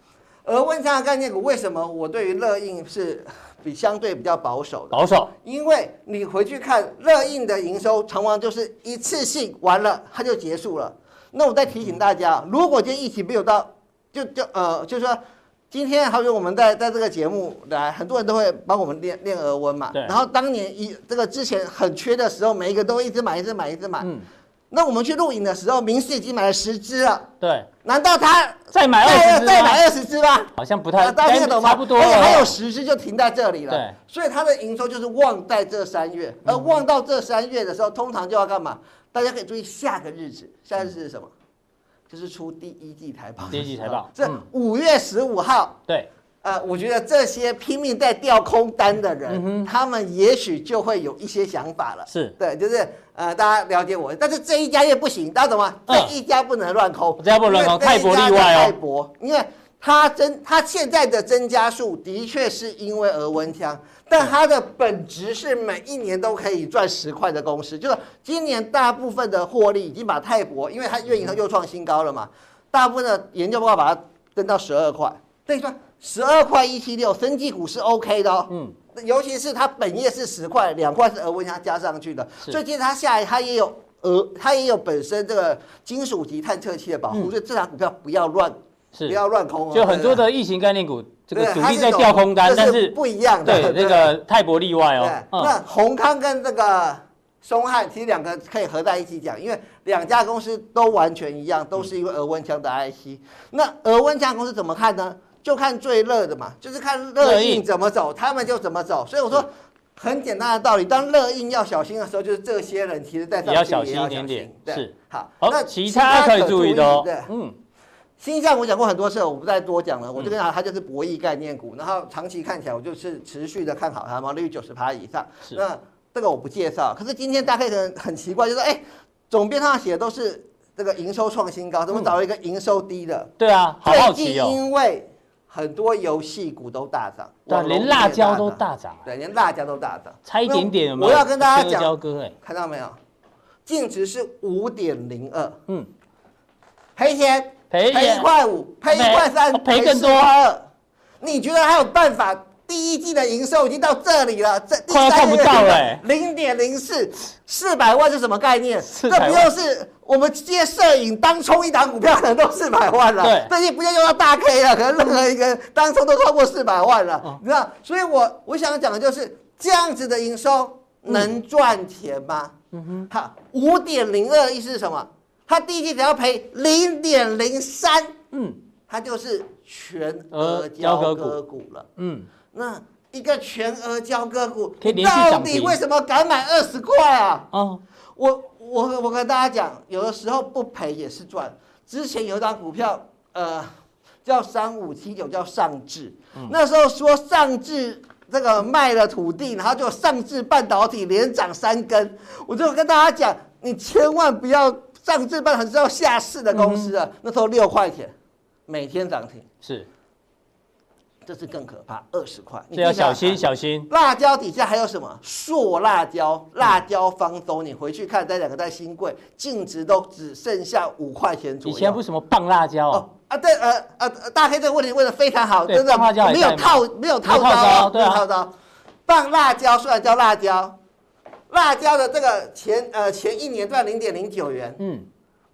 而温枪的概念股为什么我对于乐印是比相对比较保守的？保守，因为你回去看乐印的营收，常常就是一次性完了，它就结束了。那我再提醒大家，如果今天疫情没有到，就就呃，就是说今天好比我们在在这个节目来，很多人都会帮我们练练额温嘛。对。然后当年一这个之前很缺的时候，每一个都一直买，一直买，一直买。嗯。那我们去录影的时候，明世已经买了十只了。对，难道他再买二十？再买二十只吗？好像不太，大家听得懂吗？差不多，而且还有十只就停在这里了。对，所以他的营收就是旺在这三月，而旺到这三月的时候，通常就要干嘛？大家可以注意下个日子，下个日子是什么？就是出第一季财报。第一季财报，这五月十五号。对。呃，我觉得这些拼命在调空单的人，嗯、他们也许就会有一些想法了。是对，就是呃，大家了解我，但是这一家也不行，大家懂吗？嗯、这一家不能乱抠，这家不能乱抠，泰博例外哦。泰博，因为它增，它现在的增加数的确是因为额温枪，但它的本质是每一年都可以赚十块的公司，就是今年大部分的获利已经把泰博，因为它月营收又创新高了嘛，大部分的研究报告把它登到十二块，等于说。十二块一七六，生技股是 OK 的哦。嗯，尤其是它本业是十块，两块是额温枪加上去的，是所以今天它下来，它也有额，它也有本身这个金属级探测器的保护，嗯、所以这档股票不要乱不要乱空哦。就很多的疫情概念股，这个主力在调空单，但是不一样的。对，那个泰博例外哦。那宏康跟这个松汉其实两个可以合在一起讲，因为两家公司都完全一样，都是因为额温枪的 IC。那额温枪公司怎么看呢？就看最热的嘛，就是看热印怎么走，他们就怎么走。所以我说。很简单的道理，当热印要小心的时候，就是这些人其实在上面也要小心一点点。对是好，那其他可以注意的嗯，新象我讲过很多次，我不再多讲了。我就跟他，它就是博弈概念股，然后长期看起来，我就是持续的看好它，毛利率九十趴以上。那这个我不介绍，可是今天大概可能很奇怪，就是哎，总编上写的都是这个营收创新高，怎么找了一个营收低的？对啊，好好奇哦。因为很多游戏股都大涨，对，连辣椒都大涨，对，连辣椒都大涨，差一点点有没有？我要跟大家讲，哥，哎，看到没有？净值是五点零二，嗯，赔钱，赔赔一块五，赔一块三，赔。更多。你觉得还有办法？第一季的营收已经到这里了，这快要看不到了，零点零四，四百万是什么概念？这不就是我们接摄影当冲一档股票可能都四百万了？对，这些不要用到大 K 了，可能任何一个当冲都超过四百万了，嗯、你知道？所以我我想讲的就是这样子的营收能赚钱吗？嗯哼，好，五点零二意思是什么？它第一季只要赔零点零三，嗯，它就是全额交割股了，嗯。那一个全额交割股，你到底为什么敢买二十块啊？哦，我我我跟大家讲，有的时候不赔也是赚。之前有一张股票，呃，叫三五七九，叫上智。嗯、那时候说上智这个卖了土地，然后就上智半导体连涨三根。我就跟大家讲，你千万不要上智半导体是要下市的公司啊。嗯、那时候六块钱，每天涨停。是。这是更可怕，二十块，你要小心小心。辣椒底下还有什么？硕辣椒、辣椒方舟，你回去看，这两个在新贵，净值都只剩下五块钱左右。以前不是什么棒辣椒哦啊？对，呃呃，大黑这个问题问的非常好，真的没有套没有套招，没有套招。棒辣椒虽然叫辣椒，辣椒的这个前呃前一年赚零点零九元，嗯。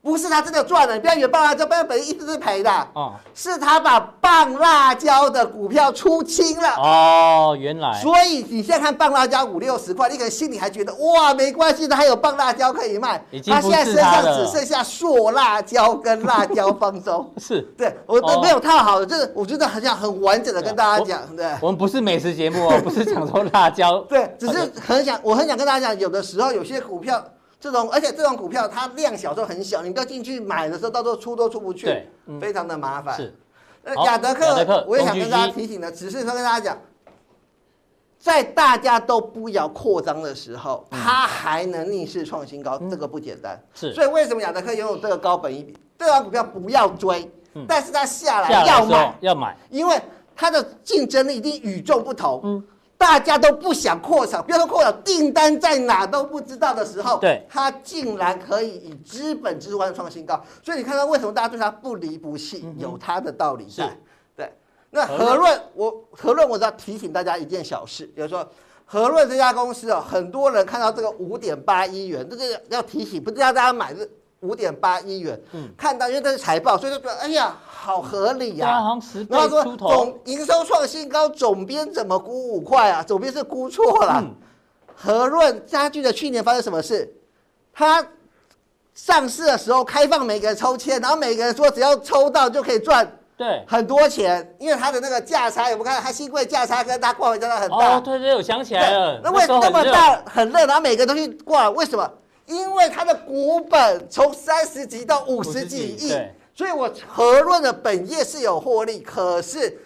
不是他真的赚了，你不要以为棒辣椒本本一直是赔的，哦，是他把棒辣椒的股票出清了。哦，原来。所以你现在看棒辣椒五六十块，你可能心里还觉得哇没关系的，还有棒辣椒可以卖。他现在身上只剩下硕辣椒跟辣椒方舟。是，对我都没有套好的，就是我觉得好像很完整的跟大家讲，对。我们不是美食节目哦，不是讲说辣椒。对，只是很想，我很想跟大家讲，有的时候有些股票。这种，而且这种股票它量小时候很小，你不要进去买的时候，到时候出都出不去，对，嗯、非常的麻烦。是，呃，亚德克，我也想跟大家提醒的，只是说跟大家讲，在大家都不要扩张的时候，它还能逆势创新高，嗯、这个不简单。是，所以为什么亚德克拥有这个高本益比？这张股票不要追，嗯、但是它下来要买，要买，因为它的竞争力一定与众不同。嗯。大家都不想扩厂，不要说扩厂，订单在哪都不知道的时候，对，它竟然可以以资本之外创新高，所以你看到为什么大家对它不离不弃，嗯、有它的道理在。是。对，那和润，我和润，我只要提醒大家一件小事，比如说和润这家公司哦，很多人看到这个五点八亿元，这个要提醒，不知道大家买这五点八亿元，嗯，看到因为这是财报，所以就觉得哎呀。好合理呀、啊！然后说总营收创新高，总编怎么估五块啊？总编是估错了。嗯、和润家具的去年发生什么事？他上市的时候开放每个人抽签，然后每个人说只要抽到就可以赚对很多钱，因为它的那个价差有没有看？它新贵价差跟他挂牌价差很大。哦，对对，我想起来了。那为什么那么大很热？然后每个人都去挂，为什么？因为他的股本从三十几到五十几亿。所以，我核论的本业是有获利，可是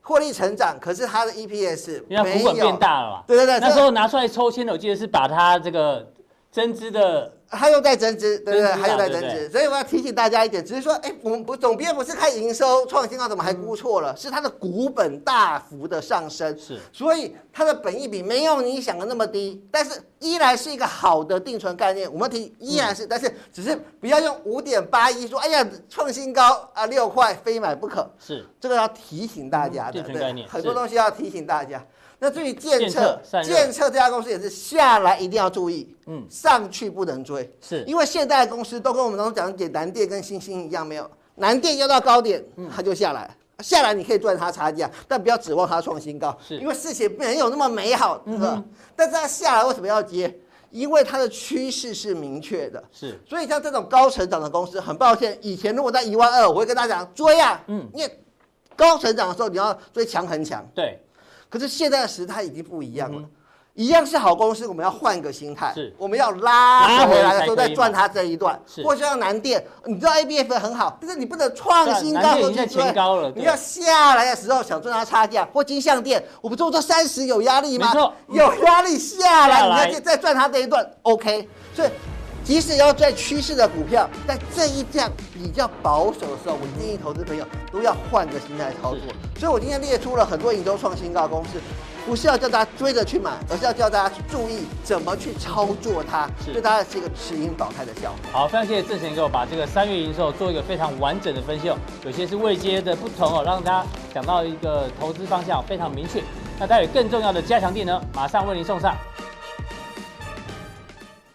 获利成长，可是它的 EPS 因为股本变大了嘛。对对对，那时候拿出来抽签的，我记得是把它这个增资的。他又在增值，对不对？还有在增值，所以我要提醒大家一点，只是说，哎，我们不总编不是看营收创新高，怎么还估错了？是它的股本大幅的上升，是，所以它的本益比没有你想的那么低，但是依然是一个好的定存概念。我们提依然是，但是只是不要用五点八一说，哎呀，创新高啊，六块非买不可，是这个要提醒大家的，对，很多东西要提醒大家。那至于建测，建测这家公司也是下来一定要注意，嗯，上去不能追，是因为现在的公司都跟我们当中讲的南电跟星星一样，没有南电要到高点，它就下来，下来你可以赚它差价，但不要指望它创新高，是因为事情没有那么美好，是吧？嗯、但是它下来为什么要接？因为它的趋势是明确的，是。所以像这种高成长的公司，很抱歉，以前如果在一万二，我会跟大家讲追啊，嗯，因为高成长的时候你要追强很强，对。可是现在的时态已经不一样了。嗯一样是好公司，我们要换个心态，是，我们要拉回来的时候再赚它这一段，是，或像南电，你知道 ABF 很好，但是你不能创新高都去追，你要下来的时候想赚它差价，或金像电，我不做这三十有压力吗？有压力下来，你要再赚它这一段，OK，所以。即使要在趋势的股票，在这一段比较保守的时候，我建议投资朋友都要换个心态操作。所以我今天列出了很多营收创新高的公司，不是要叫大家追着去买，而是要叫大家去注意怎么去操作它，对大家是一个持盈保泰的效果。好，非常谢谢郑贤给我把这个三月营收做一个非常完整的分析哦，有些是未接的不同哦，让大家想到一个投资方向非常明确。那待会更重要的加强地呢，马上为您送上。